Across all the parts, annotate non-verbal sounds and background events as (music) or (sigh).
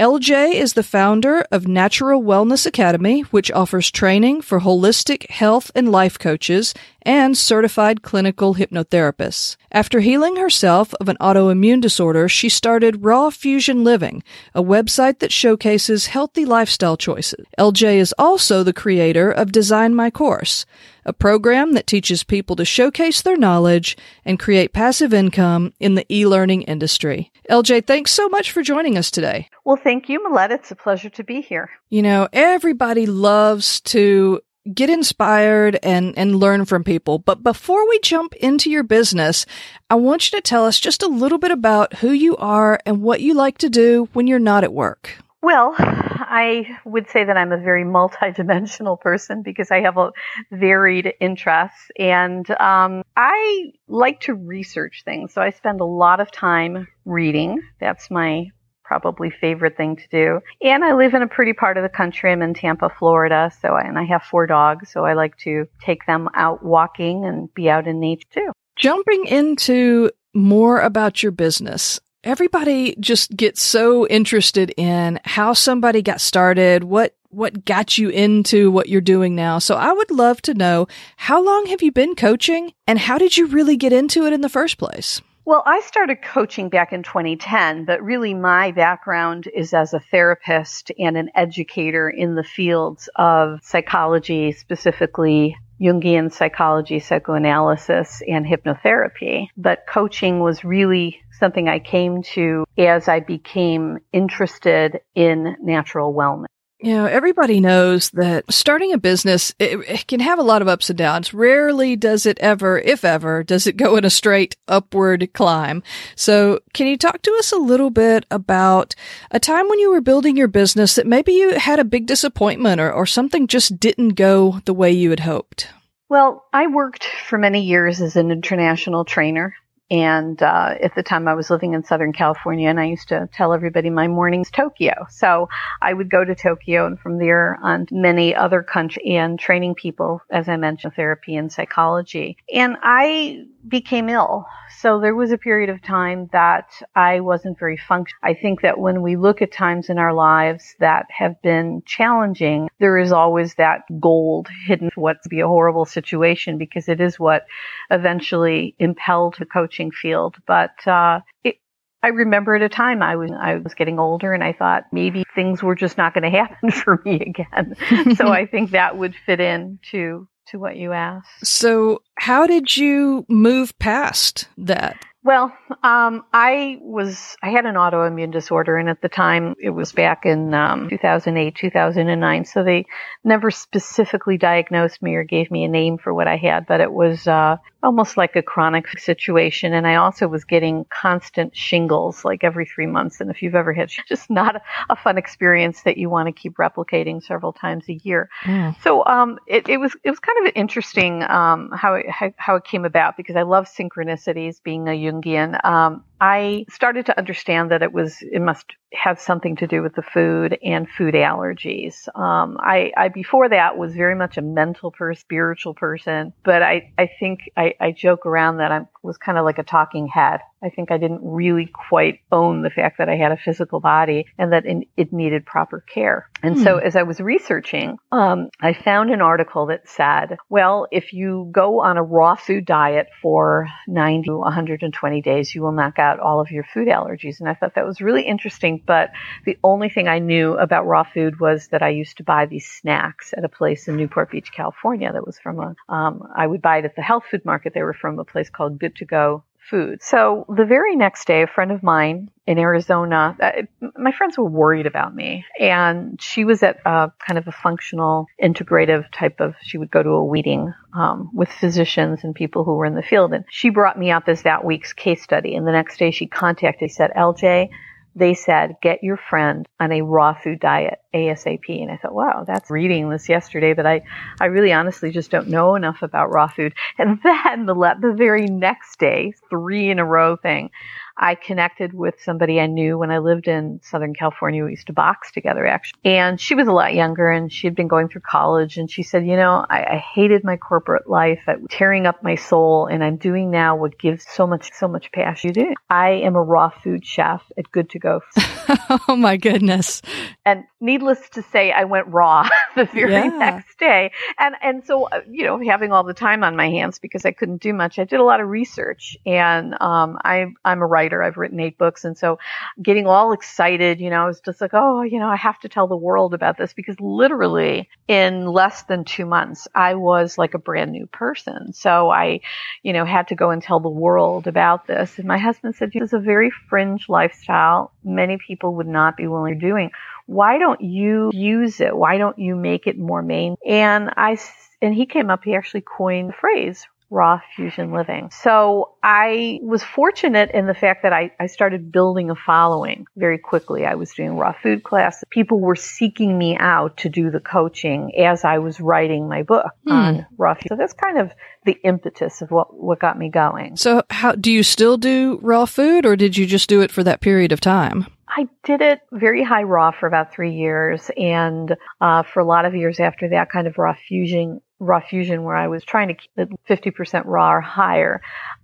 LJ is the founder of Natural Wellness Academy, which offers training for holistic health and life coaches and certified clinical hypnotherapists. After healing herself of an autoimmune disorder, she started Raw Fusion Living, a website that showcases healthy lifestyle choices. LJ is also the creator of Design My Course, a program that teaches people to showcase their knowledge and create passive income in the e-learning industry. LJ, thanks so much for joining us today. Well, thank you, Millette. It's a pleasure to be here. You know, everybody loves to get inspired and, and learn from people. But before we jump into your business, I want you to tell us just a little bit about who you are and what you like to do when you're not at work. Well, I would say that I'm a very multidimensional person because I have a varied interests and um, I like to research things. So I spend a lot of time reading. That's my probably favorite thing to do. And I live in a pretty part of the country. I'm in Tampa, Florida. So, I, and I have four dogs. So I like to take them out walking and be out in nature too. Jumping into more about your business. Everybody just gets so interested in how somebody got started, what what got you into what you're doing now. So I would love to know how long have you been coaching and how did you really get into it in the first place? Well, I started coaching back in 2010, but really my background is as a therapist and an educator in the fields of psychology, specifically Jungian psychology, psychoanalysis, and hypnotherapy. But coaching was really something I came to as I became interested in natural wellness. You know, everybody knows that starting a business it, it, can have a lot of ups and downs. Rarely does it ever, if ever, does it go in a straight upward climb. So, can you talk to us a little bit about a time when you were building your business that maybe you had a big disappointment or, or something just didn't go the way you had hoped? Well, I worked for many years as an international trainer. And uh, at the time, I was living in Southern California, and I used to tell everybody my morning's Tokyo. So I would go to Tokyo, and from there on many other countries, and training people, as I mentioned, therapy and psychology. And I became ill. So there was a period of time that I wasn't very functional. I think that when we look at times in our lives that have been challenging, there is always that gold hidden what be a horrible situation because it is what eventually impelled the coaching field. But uh, it, I remember at a time I was I was getting older and I thought maybe things were just not going (laughs) to happen for me again. (laughs) so I think that would fit in to to what you asked. So, how did you move past that? Well, um, I was, I had an autoimmune disorder and at the time it was back in, um, 2008, 2009. So they never specifically diagnosed me or gave me a name for what I had, but it was, uh, almost like a chronic situation. And I also was getting constant shingles like every three months. And if you've ever had (laughs) just not a, a fun experience that you want to keep replicating several times a year. Mm. So, um, it, it was, it was kind of interesting, um, how it, how, how it came about because I love synchronicities being a Jungian. Um, I started to understand that it was it must have something to do with the food and food allergies. Um, I, I before that was very much a mental person, spiritual person, but I I think I, I joke around that I was kind of like a talking head. I think I didn't really quite own the fact that I had a physical body and that it needed proper care. And hmm. so as I was researching, um, I found an article that said, well, if you go on a raw food diet for 90 to 120 days, you will knock out all of your food allergies. And I thought that was really interesting. But the only thing I knew about raw food was that I used to buy these snacks at a place in Newport Beach, California that was from a, um, I would buy it at the health food market. They were from a place called Good to Go food. So the very next day, a friend of mine in Arizona, uh, my friends were worried about me, and she was at a kind of a functional, integrative type of. She would go to a weeding um, with physicians and people who were in the field, and she brought me up as that week's case study. And the next day, she contacted, said, "LJ." They said, get your friend on a raw food diet ASAP. And I thought, wow, that's reading this yesterday, but I, I really honestly just don't know enough about raw food. And (laughs) then the, the very next day, three in a row thing, I connected with somebody I knew when I lived in Southern California. We used to box together actually. And she was a lot younger and she had been going through college and she said, you know, I, I hated my corporate life, I, tearing up my soul and I'm doing now what gives so much, so much passion. Do. I am a raw food chef at Good to Go. (laughs) oh my goodness. And needless to say, I went raw (laughs) the very yeah. next day. And, and so, uh, you know, having all the time on my hands because I couldn't do much, I did a lot of research and, um, I, I'm a writer writer. I've written eight books. And so getting all excited, you know, I was just like, oh, you know, I have to tell the world about this because literally in less than two months, I was like a brand new person. So I, you know, had to go and tell the world about this. And my husband said, this is a very fringe lifestyle. Many people would not be willing to doing. Why don't you use it? Why don't you make it more main? And I, and he came up, he actually coined the phrase raw fusion living. So I was fortunate in the fact that I, I started building a following very quickly. I was doing raw food classes. People were seeking me out to do the coaching as I was writing my book hmm. on raw food. So that's kind of the impetus of what, what got me going. So how do you still do raw food or did you just do it for that period of time? I did it very high raw for about three years, and uh, for a lot of years after that, kind of raw fusion raw fusion where I was trying to keep it 50% raw or higher.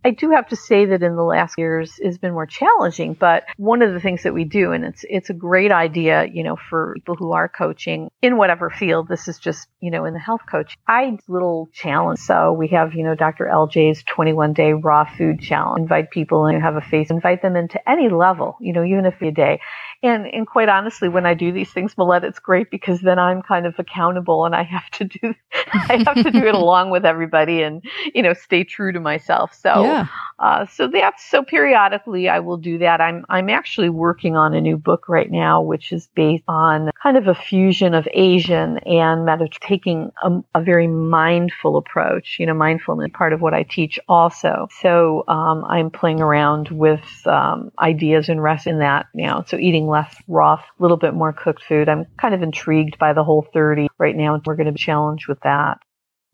I do have to say that in the last years it's been more challenging, but one of the things that we do, and it's, it's a great idea, you know, for people who are coaching in whatever field. This is just, you know, in the health coach. I little challenge. So we have, you know, Dr. LJ's 21 day raw food challenge. Invite people and have a face, invite them into any level, you know, even if a day. And, and quite honestly, when I do these things, Millette, it's great because then I'm kind of accountable and I have to do, (laughs) I have to do it along with everybody and, you know, stay true to myself. So, yeah. Uh, so that's, so periodically I will do that. I'm, I'm actually working on a new book right now, which is based on kind of a fusion of Asian and med- taking a, a very mindful approach, you know, mindfulness part of what I teach also. So, um, I'm playing around with, um, ideas and rest in that now. So eating less raw, a little bit more cooked food. I'm kind of intrigued by the Whole30 right now. We're going to be challenged with that.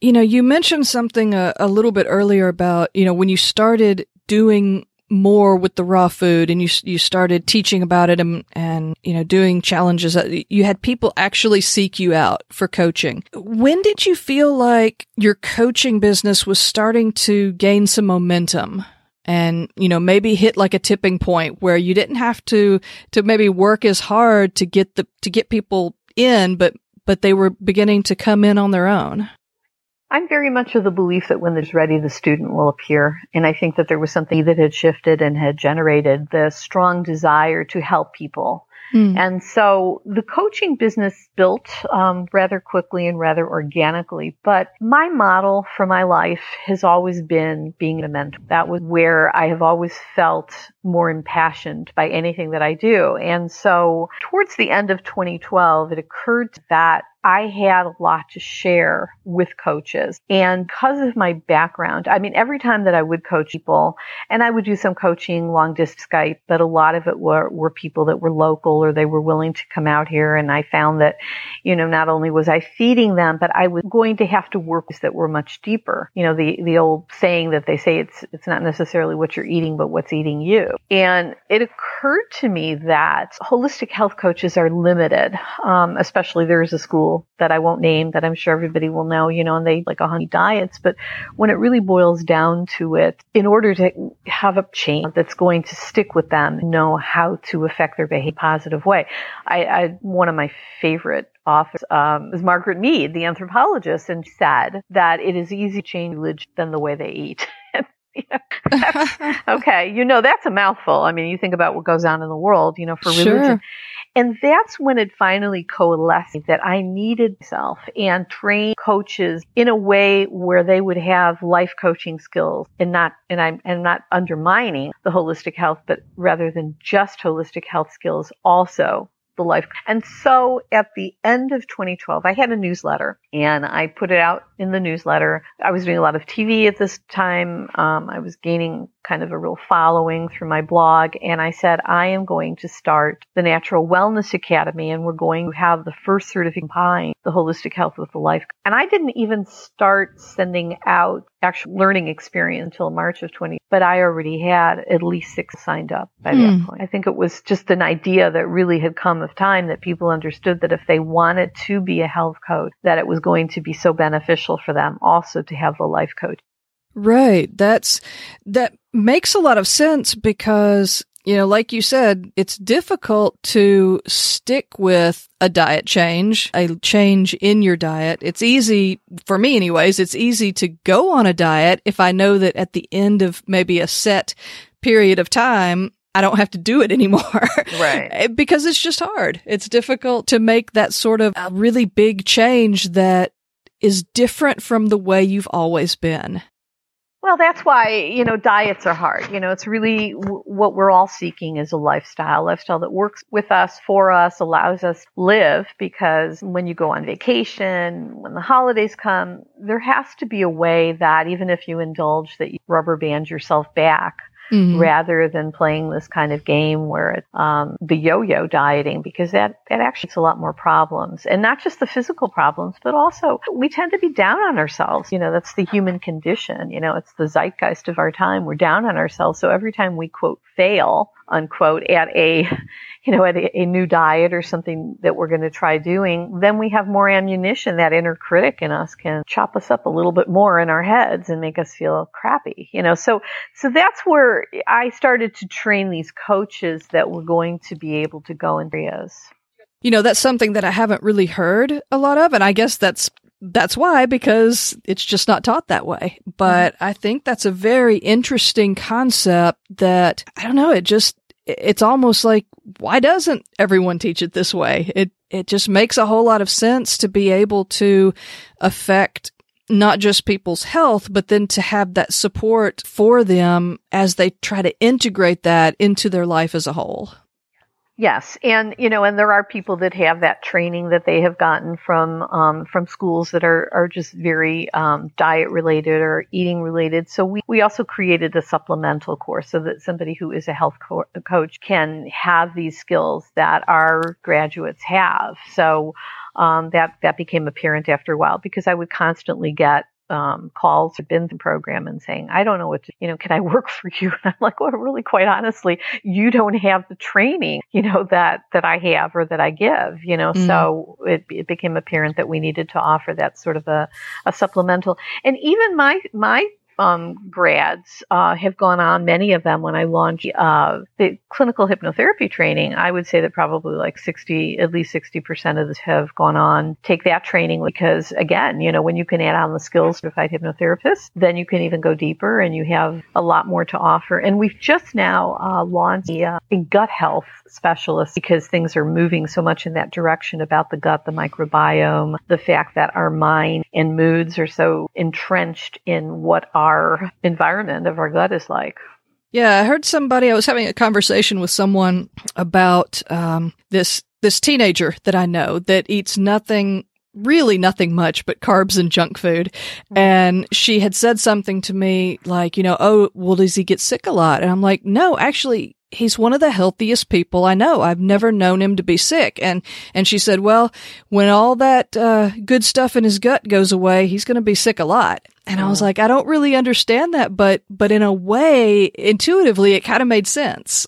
You know, you mentioned something a, a little bit earlier about, you know, when you started doing more with the raw food and you you started teaching about it and and you know doing challenges uh, you had people actually seek you out for coaching. When did you feel like your coaching business was starting to gain some momentum and you know maybe hit like a tipping point where you didn't have to to maybe work as hard to get the to get people in but but they were beginning to come in on their own I'm very much of the belief that when there's ready, the student will appear. And I think that there was something that had shifted and had generated the strong desire to help people Mm. And so the coaching business built um, rather quickly and rather organically. But my model for my life has always been being a mentor. That was where I have always felt more impassioned by anything that I do. And so towards the end of 2012, it occurred that I had a lot to share with coaches. And because of my background, I mean, every time that I would coach people, and I would do some coaching long distance Skype, but a lot of it were, were people that were local or they were willing to come out here. And I found that, you know, not only was I feeding them, but I was going to have to work that were much deeper. You know, the, the old saying that they say it's, it's not necessarily what you're eating, but what's eating you. And it occurred to me that holistic health coaches are limited. Um, especially there's a school that I won't name that I'm sure everybody will know, you know, and they like a honey diets. But when it really boils down to it, in order to have a change that's going to stick with them, know how to affect their behavior positive way. I, I one of my favorite authors um, is Margaret Mead, the anthropologist, and said that it is easy to change religion than the way they eat. (laughs) (laughs) okay, you know that's a mouthful. I mean, you think about what goes on in the world, you know, for sure. religion. And that's when it finally coalesced that I needed myself and train coaches in a way where they would have life coaching skills and not, and I'm, and not undermining the holistic health, but rather than just holistic health skills, also the life. And so at the end of 2012, I had a newsletter and I put it out in the newsletter. I was doing a lot of TV at this time. Um, I was gaining kind of a real following through my blog. And I said, I am going to start the Natural Wellness Academy and we're going to have the first certificate behind the holistic health with the life. And I didn't even start sending out actual learning experience until March of 20, but I already had at least six signed up by mm. that hmm. point. I think it was just an idea that really had come of time that people understood that if they wanted to be a health coach, that it was going to be so beneficial for them also to have a life coach. Right. That's, that makes a lot of sense because you know, like you said, it's difficult to stick with a diet change, a change in your diet. It's easy, for me anyways, it's easy to go on a diet if I know that at the end of maybe a set period of time, I don't have to do it (laughs) anymore. Right. Eh, because it's just hard. It's difficult to make that sort of really big change that is different from the way you've always been. Well, that's why, you know, diets are hard. You know, it's really w- what we're all seeking is a lifestyle, lifestyle that works with us, for us, allows us to live because when you go on vacation, when the holidays come, there has to be a way that even if you indulge that you rubber band yourself back mm-hmm. rather than playing this kind of game where um, the yo-yo dieting because that that actually has a lot more problems and not just the physical problems but also we tend to be down on ourselves you know that's the human condition you know it's the zeitgeist of our time we're down on ourselves so every time we quote fail unquote at a (laughs) you know, at a, a new diet or something that we're going to try doing, then we have more ammunition. That inner critic in us can chop us up a little bit more in our heads and make us feel crappy, you know. So, so that's where I started to train these coaches that were going to be able to go in areas. You know, that's something that I haven't really heard a lot of, and I guess that's that's why because it's just not taught that way. But mm-hmm. I think that's a very interesting concept that I don't know, it just it's almost like why doesn't everyone teach it this way? It it just makes a whole lot of sense to be able to affect not just people's health, but then to have that support for them as they try to integrate that into their life as a whole. Yes, and you know, and there are people that have that training that they have gotten from um, from schools that are are just very um, diet related or eating related. So we we also created a supplemental course so that somebody who is a health co- coach can have these skills that our graduates have. So um, that that became apparent after a while because I would constantly get um, calls or been the program and saying, I don't know what to, you know, can I work for you? (laughs) And I'm like, well, really, quite honestly, you don't have the training, you know, that, that I have or that I give, you know, mm so it, it became apparent that we needed to offer that sort of a, a supplemental. And even my, my um, grads uh, have gone on, many of them, when I launched uh, the clinical hypnotherapy training, I would say that probably like 60, at least 60% of this have gone on, take that training because again, you know, when you can add on the skills to fight hypnotherapists, then you can even go deeper and you have a lot more to offer. And we've just now uh, launched a, uh, gut health specialist because things are moving so much in that direction about the gut, the microbiome, the fact that our mind and moods are so entrenched in what our environment of our gut is like. Yeah, I heard somebody. I was having a conversation with someone about um, this this teenager that I know that eats nothing really nothing much but carbs and junk food. Mm-hmm. And she had said something to me like, you know, oh, well, does he get sick a lot? And I'm like, no, actually, he's one of the healthiest people I know. I've never known him to be sick. And, and she said, well, when all that, uh, good stuff in his gut goes away, he's going to be sick a lot. And I was like, I don't really understand that, but, but in a way, intuitively, it kind of made sense.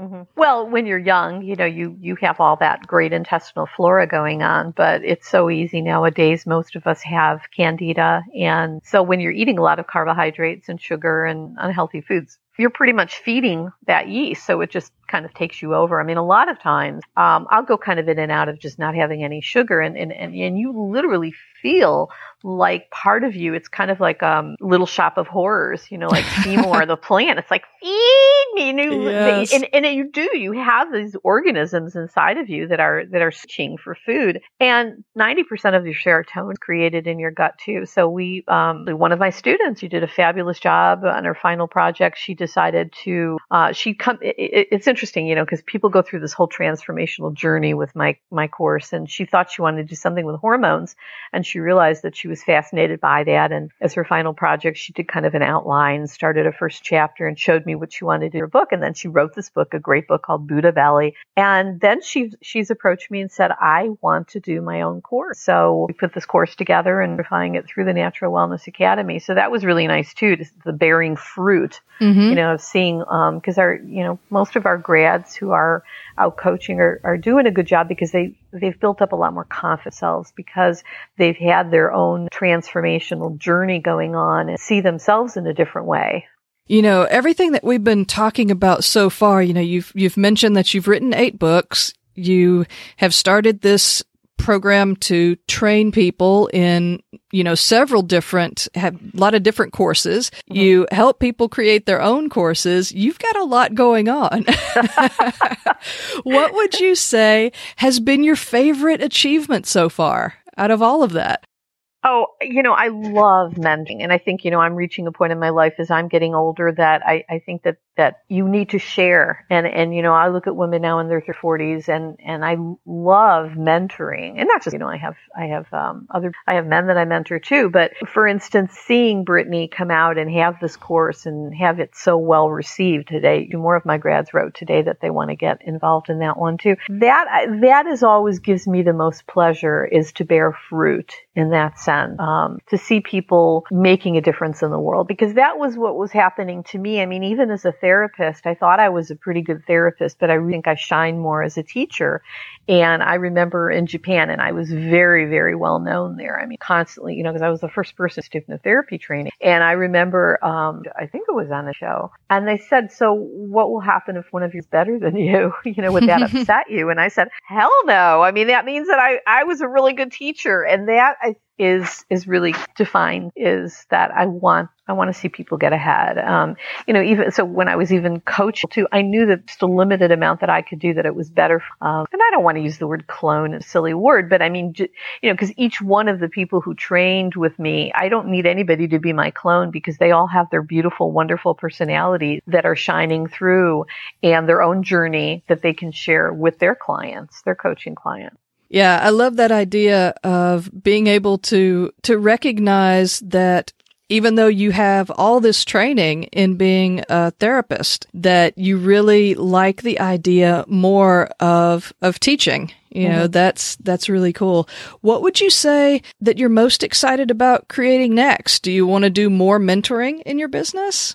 Mm-hmm. Well, when you're young, you know, you, you have all that great intestinal flora going on, but it's so easy nowadays. Most of us have candida. And so when you're eating a lot of carbohydrates and sugar and unhealthy foods, you're pretty much feeding that yeast. So it just kind of takes you over. I mean, a lot of times, um, I'll go kind of in and out of just not having any sugar and, and, and, and you literally feel like part of you, it's kind of like um little shop of horrors, you know, like Seymour the (laughs) plant. It's like feed me, and, yes. and, and you do. You have these organisms inside of you that are that are searching for food, and ninety percent of your serotonin is created in your gut too. So we, um, one of my students, who did a fabulous job on her final project, she decided to, uh, she come, it, it's interesting, you know, because people go through this whole transformational journey with my, my course and she thought she wanted to do something with hormones and she realized that she was fascinated by that. And as her final project, she did kind of an outline, started a first chapter and showed me what she wanted to do in her book. And then she wrote this book, a great book called Buddha Valley. And then she, she's approached me and said, I want to do my own course. So we put this course together and refining it through the Natural Wellness Academy. So that was really nice too, the bearing fruit, mm-hmm. you know, of seeing, um, cause our, you know, most of our grads who are out coaching are, are doing a good job because they, they've built up a lot more confidence because they've had their own transformational journey going on and see themselves in a different way. You know, everything that we've been talking about so far, you know, you've, you've mentioned that you've written eight books. You have started this program to train people in, you know, several different, have a lot of different courses. Mm-hmm. You help people create their own courses. You've got a lot going on. (laughs) what would you say has been your favorite achievement so far out of all of that? Oh, you know, I love mentoring. And I think, you know, I'm reaching a point in my life as I'm getting older that I, I think that that you need to share. And, and, you know, I look at women now in their 40s and, and I love mentoring and not just, you know, I have, I have, um, other, I have men that I mentor too. But for instance, seeing Brittany come out and have this course and have it so well received today, more of my grads wrote today that they want to get involved in that one too. That, that is always gives me the most pleasure is to bear fruit in that sense, um, to see people making a difference in the world because that was what was happening to me. I mean, even as a therapist. I thought I was a pretty good therapist, but I think I shine more as a teacher. And I remember in Japan, and I was very, very well known there. I mean, constantly, you know, because I was the first person to hypnotherapy training. And I remember, um, I think it was on a show, and they said, "So, what will happen if one of you is better than you? (laughs) You know, would that upset you?" And I said, "Hell no! I mean, that means that I I was a really good teacher, and that I is is really defined is that I want I want to see people get ahead. Um, you know, even so, when I was even coaching too, I knew that just a limited amount that I could do that it was better. Um, and I don't want to use the word clone, a silly word, but I mean, you know, because each one of the people who trained with me, I don't need anybody to be my clone because they all have their beautiful, wonderful personalities that are shining through and their own journey that they can share with their clients, their coaching clients. Yeah, I love that idea of being able to to recognize that even though you have all this training in being a therapist, that you really like the idea more of of teaching. You know, mm-hmm. that's that's really cool. What would you say that you're most excited about creating next? Do you want to do more mentoring in your business?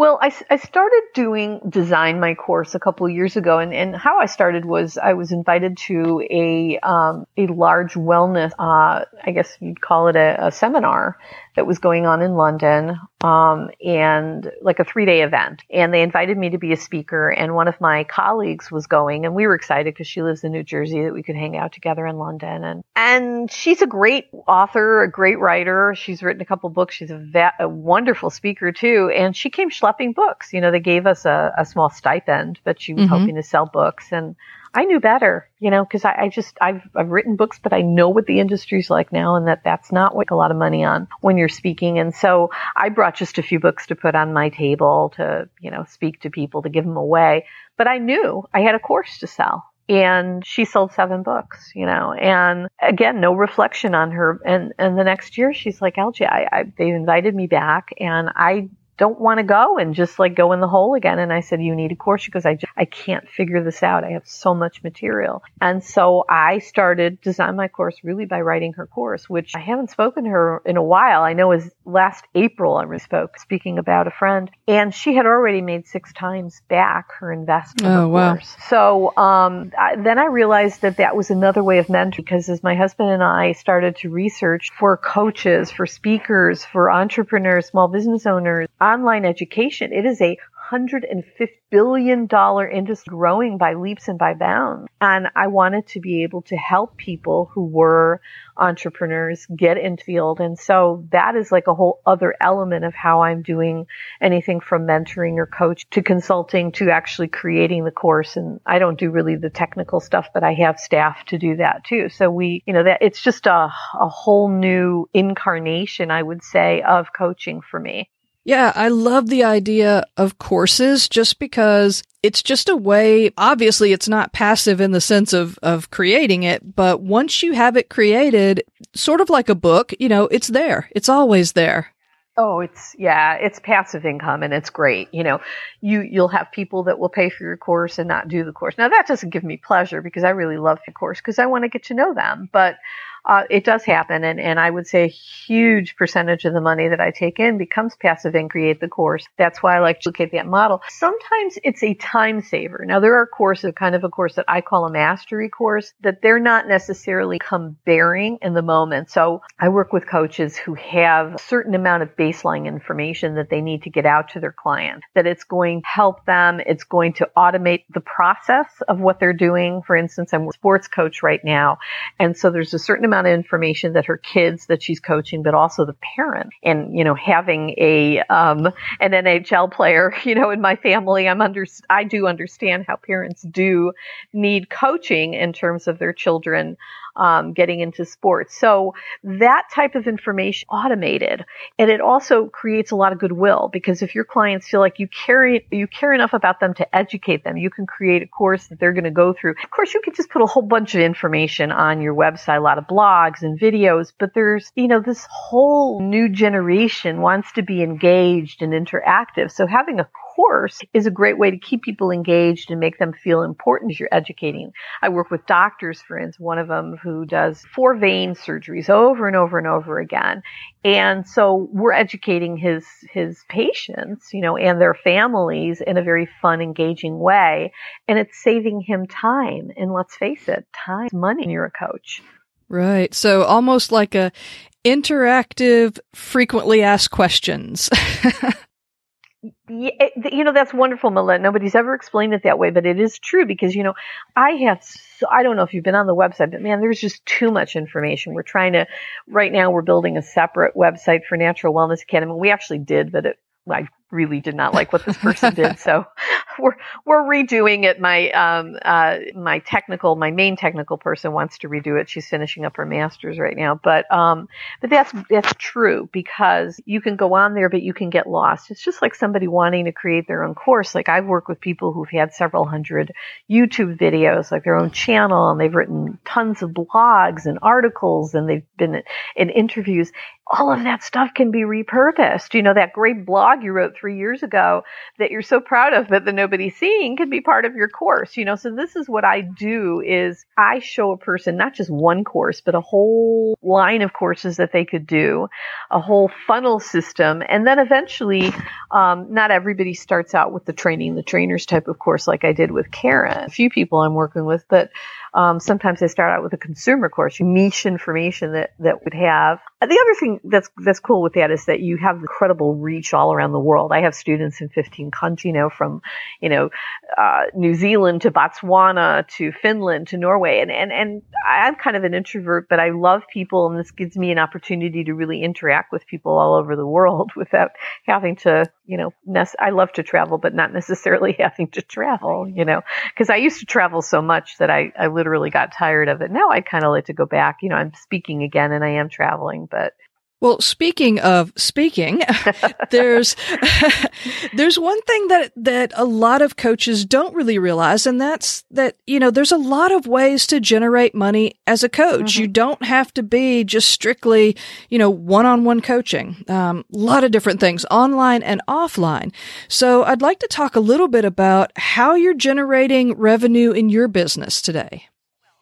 Well, I, I started doing design my course a couple of years ago, and, and how I started was I was invited to a um, a large wellness, uh, I guess you'd call it a, a seminar that was going on in London, um, and like a three day event. And they invited me to be a speaker, and one of my colleagues was going, and we were excited because she lives in New Jersey that we could hang out together in London. And and she's a great author, a great writer. She's written a couple books. She's a, va- a wonderful speaker too, and she came schlepping books. You know, they gave us a, a small stipend, but she was mm-hmm. hoping to sell books and. I knew better, you know, because I, I, just I've I've written books, but I know what the industry's like now, and that that's not what a lot of money on when you're speaking. And so I brought just a few books to put on my table to you know speak to people to give them away. But I knew I had a course to sell, and she sold seven books, you know, and again, no reflection on her. And, and the next year she's like, LJ, I, I, they invited me back and I don't want to go and just like go in the hole again. And I said, you need a course because I just, I can't figure this out. I have so much material. And so I started design my course really by writing her course, which I haven't spoken to her in a while. I know as last April I spoke speaking about a friend and she had already made six times back her investment. Oh, wow. Course. So, um, I, then I realized that that was another way of mentoring because as my husband and I started to research for coaches, for speakers, for entrepreneurs, small business owners, online education. It is a $150 billion industry growing by leaps and by bounds. And I wanted to be able to help people who were entrepreneurs get into field. And so that is like a whole other element of how I'm doing anything from mentoring or coach to consulting to actually creating the course. And I don't do really the technical stuff, but I have staff to do that too. So we, you know, that it's just a, a whole new incarnation, I would say, of coaching for me. Yeah, I love the idea of courses just because it's just a way, obviously it's not passive in the sense of, of creating it, but once you have it created, sort of like a book, you know, it's there. It's always there. Oh, it's yeah, it's passive income and it's great. You know, you you'll have people that will pay for your course and not do the course. Now that doesn't give me pleasure because I really love the course because I want to get to know them. But uh, it does happen, and, and I would say a huge percentage of the money that I take in becomes passive and create the course. That's why I like to look at that model. Sometimes it's a time saver. Now there are courses, kind of a course that I call a mastery course, that they're not necessarily come bearing in the moment. So I work with coaches who have a certain amount of baseline information that they need to get out to their client, that it's going to help them, it's going to automate the process of what they're doing. For instance, I'm a sports coach right now, and so there's a certain amount of information that her kids that she's coaching, but also the parent. And, you know, having a, um, an NHL player, (laughs) you know, in my family, I'm under, I do understand how parents do need coaching in terms of their children um, getting into sports. So that type of information automated, and it also creates a lot of goodwill because if your clients feel like you care you care enough about them to educate them, you can create a course that they're going to go through. Of course, you could just put a whole bunch of information on your website, a lot of blogs and videos, but there's you know this whole new generation wants to be engaged and interactive. So having a course is a great way to keep people engaged and make them feel important as you're educating. I work with doctors, for instance, one of them who does four vein surgeries over and over and over again. And so we're educating his, his patients, you know, and their families in a very fun, engaging way. And it's saving him time. And let's face it, time money when you're a coach. Right. So almost like a interactive, frequently asked questions. (laughs) you know that's wonderful Millette. nobody's ever explained it that way but it is true because you know i have so, i don't know if you've been on the website but man there's just too much information we're trying to right now we're building a separate website for natural wellness academy we actually did but it I really did not like what this person did. So (laughs) we're we're redoing it. My um uh my technical my main technical person wants to redo it. She's finishing up her masters right now. But um but that's that's true because you can go on there but you can get lost. It's just like somebody wanting to create their own course. Like I've worked with people who've had several hundred YouTube videos, like their own channel, and they've written tons of blogs and articles and they've been in interviews all of that stuff can be repurposed. You know, that great blog you wrote three years ago that you're so proud of but that nobody's seeing can be part of your course. You know, so this is what I do is I show a person not just one course, but a whole line of courses that they could do, a whole funnel system. And then eventually, um, not everybody starts out with the training the trainers type of course like I did with Karen. A few people I'm working with, but um, sometimes they start out with a consumer course, niche information that, that would have. The other thing that's, that's cool with that is that you have incredible reach all around the world. I have students in 15 countries, you know, from, you know, uh, New Zealand to Botswana to Finland to Norway. And, and, and I'm kind of an introvert, but I love people and this gives me an opportunity to really interact with people all over the world (laughs) without having to, you know, I love to travel, but not necessarily (laughs) having to travel, you know, because I used to travel so much that I, I literally got tired of it. Now I kind of like to go back. You know, I'm speaking again and I am traveling, but well, speaking of speaking, (laughs) there's (laughs) there's one thing that that a lot of coaches don't really realize, and that's that you know there's a lot of ways to generate money as a coach. Mm-hmm. You don't have to be just strictly you know one on one coaching. Um, a lot of different things, online and offline. So I'd like to talk a little bit about how you're generating revenue in your business today.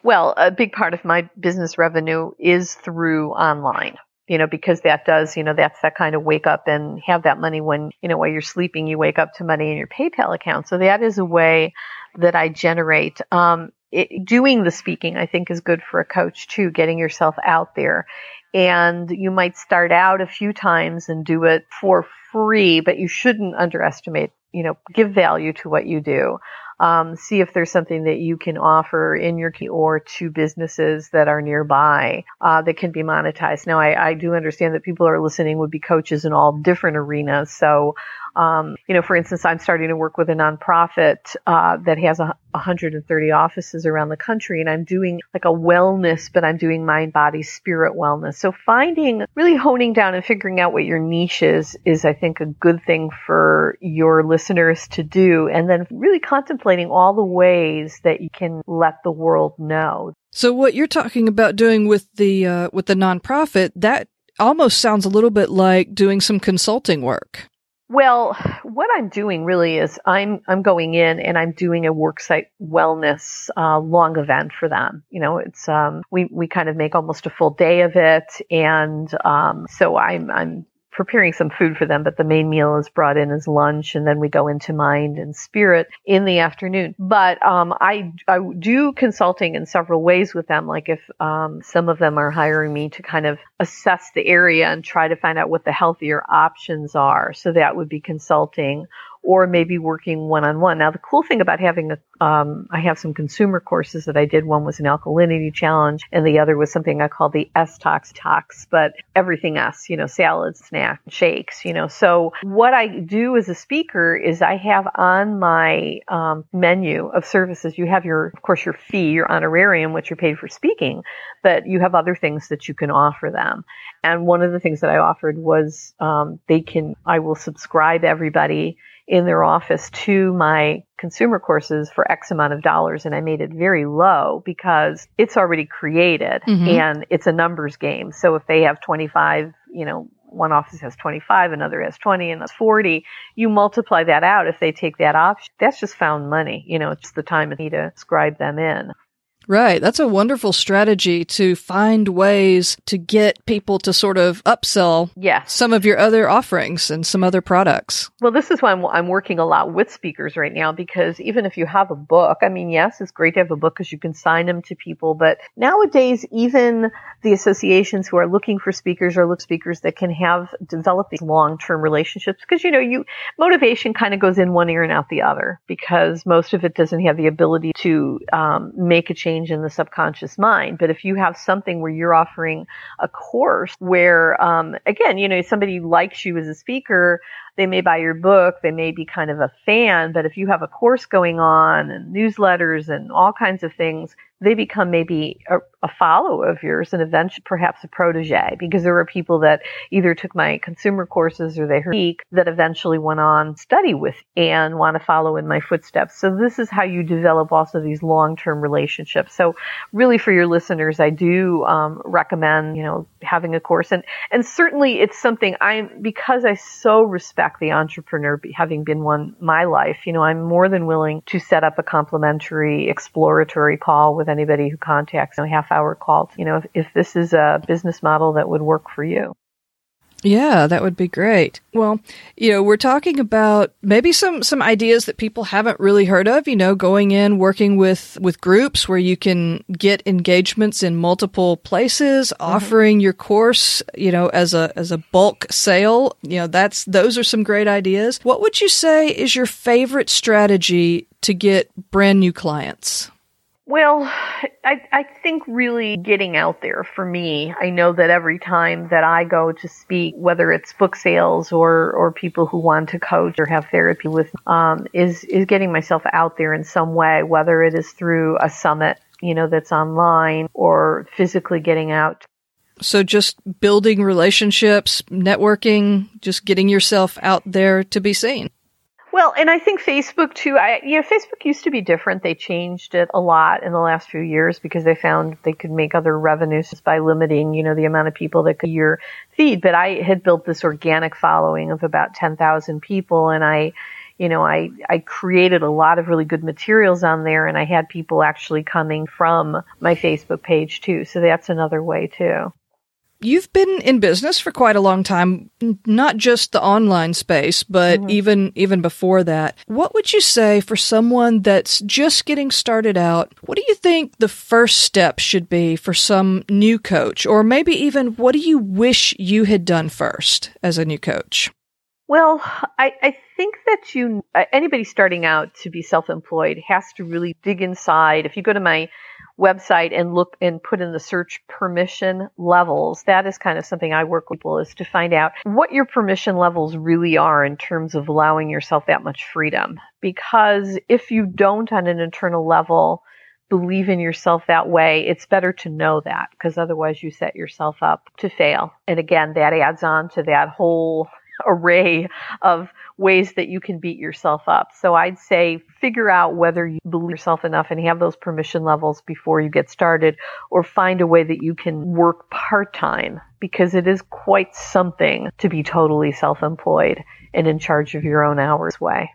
Well, a big part of my business revenue is through online you know, because that does, you know, that's that kind of wake up and have that money when, you know, while you're sleeping, you wake up to money in your PayPal account. So that is a way that I generate. Um, it, doing the speaking, I think, is good for a coach too, getting yourself out there. And you might start out a few times and do it for free, but you shouldn't underestimate, you know, give value to what you do um, see if there's something that you can offer in your key or to businesses that are nearby uh, that can be monetized. Now, I, I do understand that people are listening would be coaches in all different arenas, so Um, you know, for instance, I'm starting to work with a nonprofit uh, that has a, 130 offices around the country, and I'm doing like a wellness, but I'm doing mind, body, spirit wellness. So finding, really honing down and figuring out what your niche is, is I think a good thing for your listeners to do, and then really contemplating all the ways that you can let the world know. So what you're talking about doing with the uh, with the nonprofit that almost sounds a little bit like doing some consulting work. Well, what I'm doing really is I'm I'm going in and I'm doing a worksite wellness uh, long event for them. You know, it's um, we we kind of make almost a full day of it, and um, so I'm I'm preparing some food for them, but the main meal is brought in as lunch, and then we go into mind and spirit in the afternoon. But um, I I do consulting in several ways with them. Like if um, some of them are hiring me to kind of assess the area and try to find out what the healthier options are, so that would be consulting or maybe working one on one. Now, the cool thing about having a, um, I have some consumer courses that I did. One was an alkalinity challenge, and the other was something I call the S Tox Tox, but everything S, you know, salads, snacks, shakes, you know. So what I do as a speaker is I have on my um, menu of services, you have your, of course, your fee, your honorarium, which you're paid for speaking, but you have other things that you can offer them. And one of the things that I offered was um, they can, I will subscribe everybody in their office to my consumer courses for X amount of dollars and I made it very low because it's already created mm-hmm. and it's a numbers game. So if they have 25, you know, one office has 25, another has 20, and that's 40. You multiply that out if they take that option. That's just found money. You know, it's the time of need to scribe them in. Right. That's a wonderful strategy to find ways to get people to sort of upsell yes. some of your other offerings and some other products. Well, this is why I'm, I'm working a lot with speakers right now because even if you have a book, I mean, yes, it's great to have a book because you can sign them to people, but nowadays, even the associations who are looking for speakers are look speakers that can have develop these long-term relationships because, you know, you, motivation kind of goes in one ear and out the other because most of it doesn't have the ability to um, make a change change in the subconscious mind. But if you have something where you're offering a course where, um, again, you know, somebody likes you as a speaker, they may buy your book, they may be kind of a fan, but if you have a course going on and newsletters and all kinds of things, they become maybe a, a follower of yours and eventually perhaps a protege because there were people that either took my consumer courses or they heard speak that eventually went on study with and want to follow in my footsteps. So this is how you develop also these long-term relationships. So really for your listeners, I do um, recommend, you know, having a course and, and certainly it's something I'm, because I so respect the entrepreneur having been one my life, you know, I'm more than willing to set up a complimentary exploratory call with anybody who contacts a half hour call. You know, if, if this is a business model that would work for you. Yeah, that would be great. Well, you know, we're talking about maybe some some ideas that people haven't really heard of, you know, going in working with with groups where you can get engagements in multiple places, mm-hmm. offering your course, you know, as a as a bulk sale. You know, that's those are some great ideas. What would you say is your favorite strategy to get brand new clients? Well, I, I think really getting out there for me, I know that every time that I go to speak, whether it's book sales or, or people who want to coach or have therapy with, um, is, is getting myself out there in some way, whether it is through a summit, you know, that's online or physically getting out. So just building relationships, networking, just getting yourself out there to be seen. Well, and I think Facebook too. I, you know, Facebook used to be different. They changed it a lot in the last few years because they found they could make other revenues just by limiting, you know, the amount of people that could your feed. But I had built this organic following of about 10,000 people and I, you know, I, I created a lot of really good materials on there and I had people actually coming from my Facebook page too. So that's another way too. You've been in business for quite a long time, not just the online space, but mm-hmm. even even before that. What would you say for someone that's just getting started out? What do you think the first step should be for some new coach or maybe even what do you wish you had done first as a new coach? Well, I, I think that you anybody starting out to be self-employed has to really dig inside. If you go to my website and look and put in the search permission levels, that is kind of something I work with people is to find out what your permission levels really are in terms of allowing yourself that much freedom. Because if you don't on an internal level, believe in yourself that way, it's better to know that because otherwise you set yourself up to fail. And again, that adds on to that whole array of ways that you can beat yourself up. So I'd say figure out whether you believe yourself enough and have those permission levels before you get started or find a way that you can work part time because it is quite something to be totally self employed and in charge of your own hours way.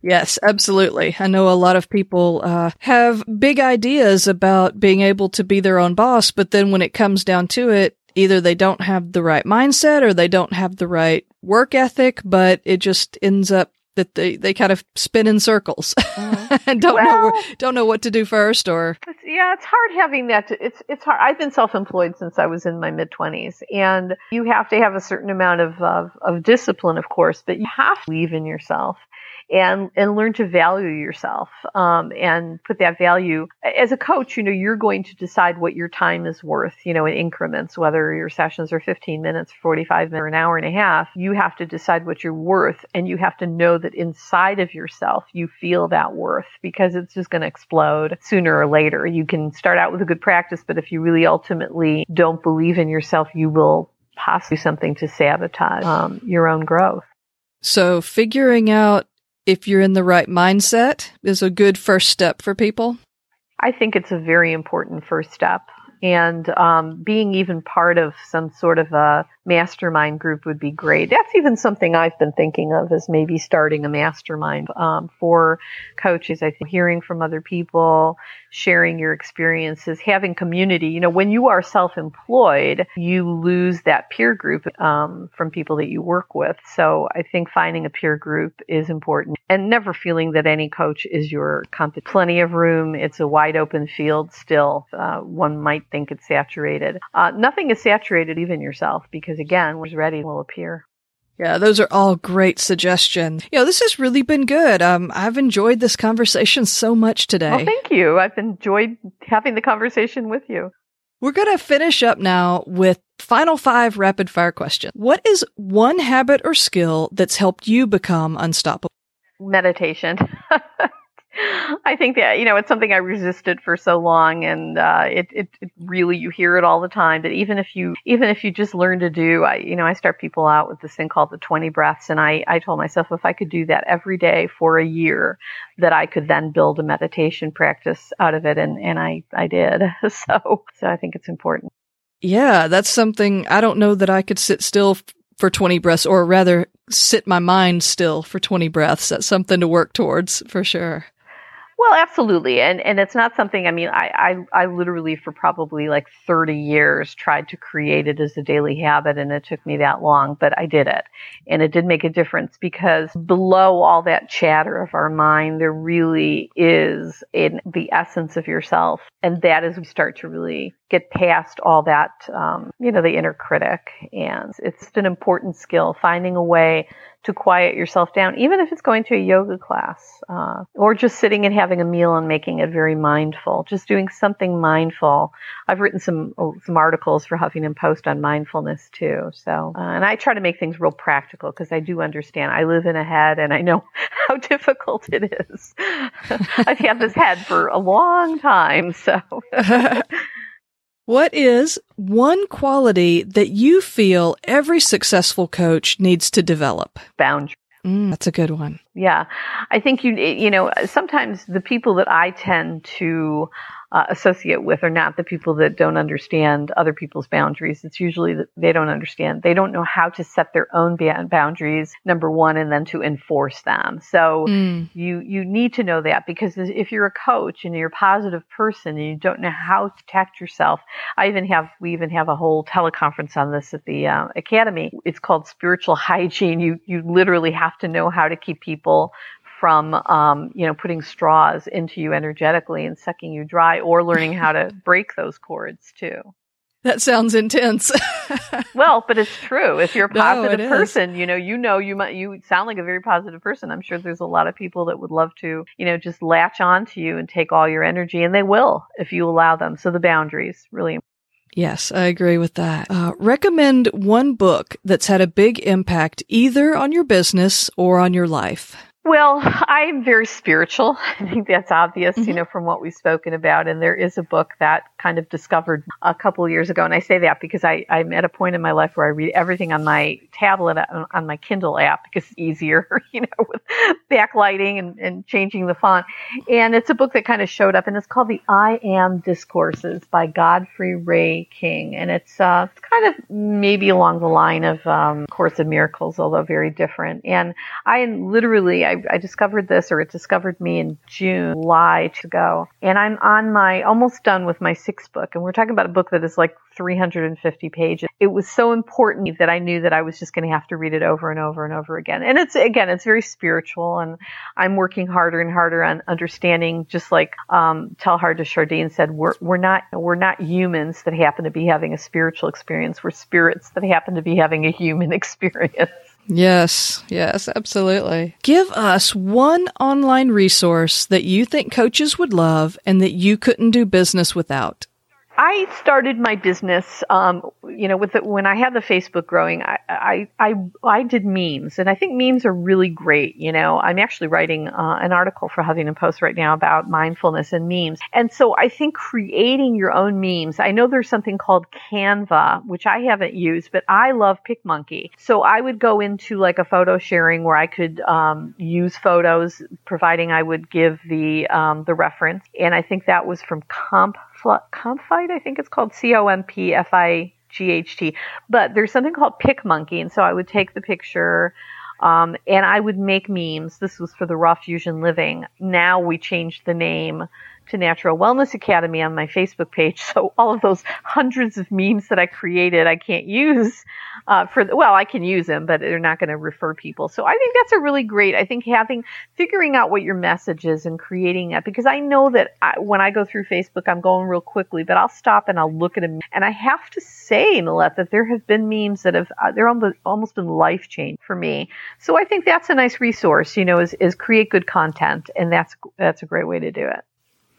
Yes, absolutely. I know a lot of people uh, have big ideas about being able to be their own boss, but then when it comes down to it, either they don't have the right mindset or they don't have the right work ethic, but it just ends up that they, they kind of spin in circles mm-hmm. and (laughs) don't well, know don't know what to do first or yeah it's hard having that to, it's it's hard I've been self-employed since I was in my mid 20s and you have to have a certain amount of, of of discipline of course but you have to believe in yourself and and learn to value yourself um, and put that value as a coach you know you're going to decide what your time is worth you know in increments whether your sessions are 15 minutes 45 minutes or an hour and a half you have to decide what you're worth and you have to know that inside of yourself you feel that worth because it's just going to explode sooner or later. You can start out with a good practice but if you really ultimately don't believe in yourself you will possibly something to sabotage um, your own growth. So figuring out if you're in the right mindset is a good first step for people? I think it's a very important first step. And um, being even part of some sort of a mastermind group would be great. That's even something I've been thinking of as maybe starting a mastermind um, for coaches. I think hearing from other people, sharing your experiences, having community. You know, when you are self-employed, you lose that peer group um, from people that you work with. So I think finding a peer group is important, and never feeling that any coach is your company. Plenty of room. It's a wide open field. Still, uh, one might think it's saturated. Uh, nothing is saturated, even yourself, because again, what's ready will appear. Yeah, those are all great suggestions. You know, this has really been good. Um, I've enjoyed this conversation so much today. Well, thank you. I've enjoyed having the conversation with you. We're going to finish up now with final five rapid fire questions. What is one habit or skill that's helped you become unstoppable? Meditation. (laughs) (laughs) I think that you know it's something I resisted for so long, and uh, it, it, it really you hear it all the time. That even if you even if you just learn to do, I you know I start people out with this thing called the twenty breaths, and I I told myself if I could do that every day for a year, that I could then build a meditation practice out of it, and and I I did. (laughs) So so I think it's important. Yeah, that's something I don't know that I could sit still for 20 breaths, or rather sit my mind still for 20 breaths. That's something to work towards for sure. Well, absolutely, and and it's not something. I mean, I, I I literally for probably like thirty years tried to create it as a daily habit, and it took me that long, but I did it, and it did make a difference because below all that chatter of our mind, there really is in the essence of yourself, and that is we start to really get past all that, um, you know, the inner critic, and it's an important skill finding a way to quiet yourself down, even if it's going to a yoga class uh, or just sitting and having a meal and making it very mindful. Just doing something mindful. I've written some some articles for Huffington Post on mindfulness too. So, uh, and I try to make things real practical because I do understand. I live in a head, and I know (laughs) how difficult it is. (laughs) I've had this head for a long time, so. (laughs) What is one quality that you feel every successful coach needs to develop? Boundary. Mm, that's a good one. Yeah. I think you, you know, sometimes the people that I tend to uh, associate with are not the people that don't understand other people's boundaries. It's usually that they don't understand. They don't know how to set their own boundaries, number one, and then to enforce them. So mm. you, you need to know that because if you're a coach and you're a positive person and you don't know how to protect yourself, I even have, we even have a whole teleconference on this at the uh, academy. It's called spiritual (laughs) hygiene. You, you literally have to know how to keep people from um, you know putting straws into you energetically and sucking you dry, or learning how to (laughs) break those cords too. That sounds intense. (laughs) well, but it's true. If you're a positive no, person, you know, you know, you might, you sound like a very positive person. I'm sure there's a lot of people that would love to, you know, just latch on to you and take all your energy, and they will if you allow them. So the boundaries really. Yes, I agree with that. Uh, recommend one book that's had a big impact either on your business or on your life. Well, I'm very spiritual. (laughs) I think that's obvious, mm-hmm. you know, from what we've spoken about. And there is a book that kind of discovered a couple years ago. And I say that because I, I'm at a point in my life where I read everything on my tablet, uh, on my Kindle app, because it's easier, (laughs) you know, with backlighting and, and changing the font. And it's a book that kind of showed up and it's called The I Am Discourses by Godfrey Ray King. And it's, uh, it's kind of maybe along the line of, um, Course of Miracles, although very different. And I literally, I, I discovered this or it discovered me in June, July to go. And I'm on my, almost done with my book. And we're talking about a book that is like 350 pages. It was so important that I knew that I was just going to have to read it over and over and over again. And it's, again, it's very spiritual and I'm working harder and harder on understanding, just like, um, Teilhard de Chardin said, we're, we're not, we're not humans that happen to be having a spiritual experience. We're spirits that happen to be having a human (laughs) experience. Yes, yes, absolutely. Give us one online resource that you think coaches would love and that you couldn't do business without. I started my business, um, you know, with the, when I had the Facebook growing, I, I, I, I, did memes and I think memes are really great. You know, I'm actually writing uh, an article for Huffington Post right now about mindfulness and memes. And so I think creating your own memes, I know there's something called Canva, which I haven't used, but I love PicMonkey. So I would go into like a photo sharing where I could, um, use photos, providing I would give the, um, the reference. And I think that was from Comp Compfight, I think it's called C O M P F I G H T. But there's something called PicMonkey, and so I would take the picture. Um, and I would make memes. This was for the Raw Fusion Living. Now we changed the name to Natural Wellness Academy on my Facebook page. (laughs) So all of those hundreds of memes that I created, I can't use uh, for the, well, I can use them, but they're not going to refer people. So I think that's a really great. I think having figuring out what your message is and creating that because I know that I, when I go through Facebook, I'm going real quickly, but I'll stop and I'll look at them, and I have to say, Millette, that there have been memes that have uh, they're almost, almost been life change for me. So I think that's a nice resource. You know, is is create good content, and that's that's a great way to do it.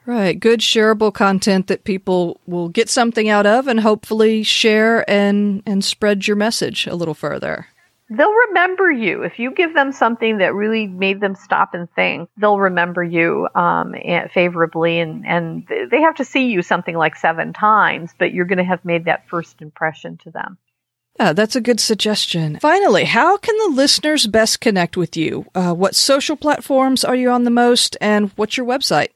Right. Good shareable content that people will get something out of and hopefully share and, and spread your message a little further. They'll remember you. If you give them something that really made them stop and think, they'll remember you um, favorably. And, and they have to see you something like seven times, but you're going to have made that first impression to them. Yeah, that's a good suggestion. Finally, how can the listeners best connect with you? Uh, what social platforms are you on the most, and what's your website?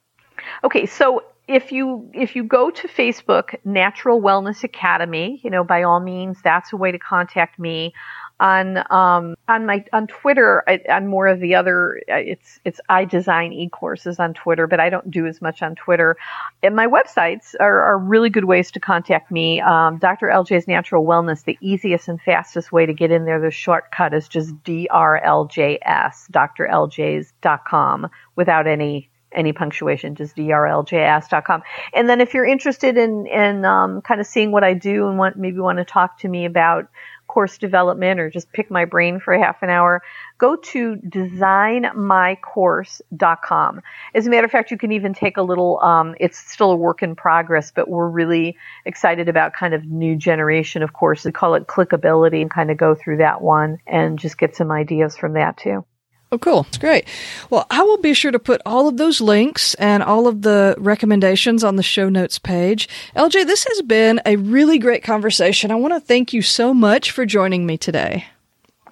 Okay, so if you if you go to Facebook, Natural Wellness Academy, you know, by all means, that's a way to contact me. On um, on my on Twitter, I, am more of the other. It's it's I design e courses on Twitter, but I don't do as much on Twitter. And my websites are, are really good ways to contact me. Um, Dr. LJ's Natural Wellness, the easiest and fastest way to get in there. The shortcut is just drljs, drljs.com, without any any punctuation, just drljs.com. And then if you're interested in, in um, kind of seeing what I do and want, maybe want to talk to me about course development or just pick my brain for a half an hour, go to designmycourse.com. As a matter of fact, you can even take a little, um, it's still a work in progress, but we're really excited about kind of new generation of courses. We call it clickability and kind of go through that one and just get some ideas from that too. Oh, cool. It's great. Well, I will be sure to put all of those links and all of the recommendations on the show notes page. LJ, this has been a really great conversation. I want to thank you so much for joining me today.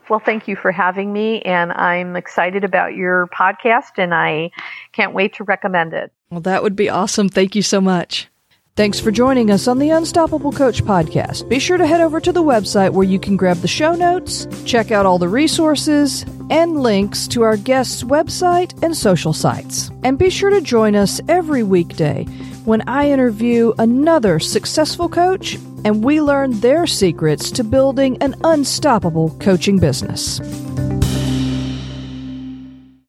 Well, thank you for having me, and I'm excited about your podcast, and I can't wait to recommend it. Well, that would be awesome. Thank you so much. Thanks for joining us on the Unstoppable Coach podcast. Be sure to head over to the website where you can grab the show notes, check out all the resources, and links to our guests' website and social sites. And be sure to join us every weekday when I interview another successful coach and we learn their secrets to building an unstoppable coaching business.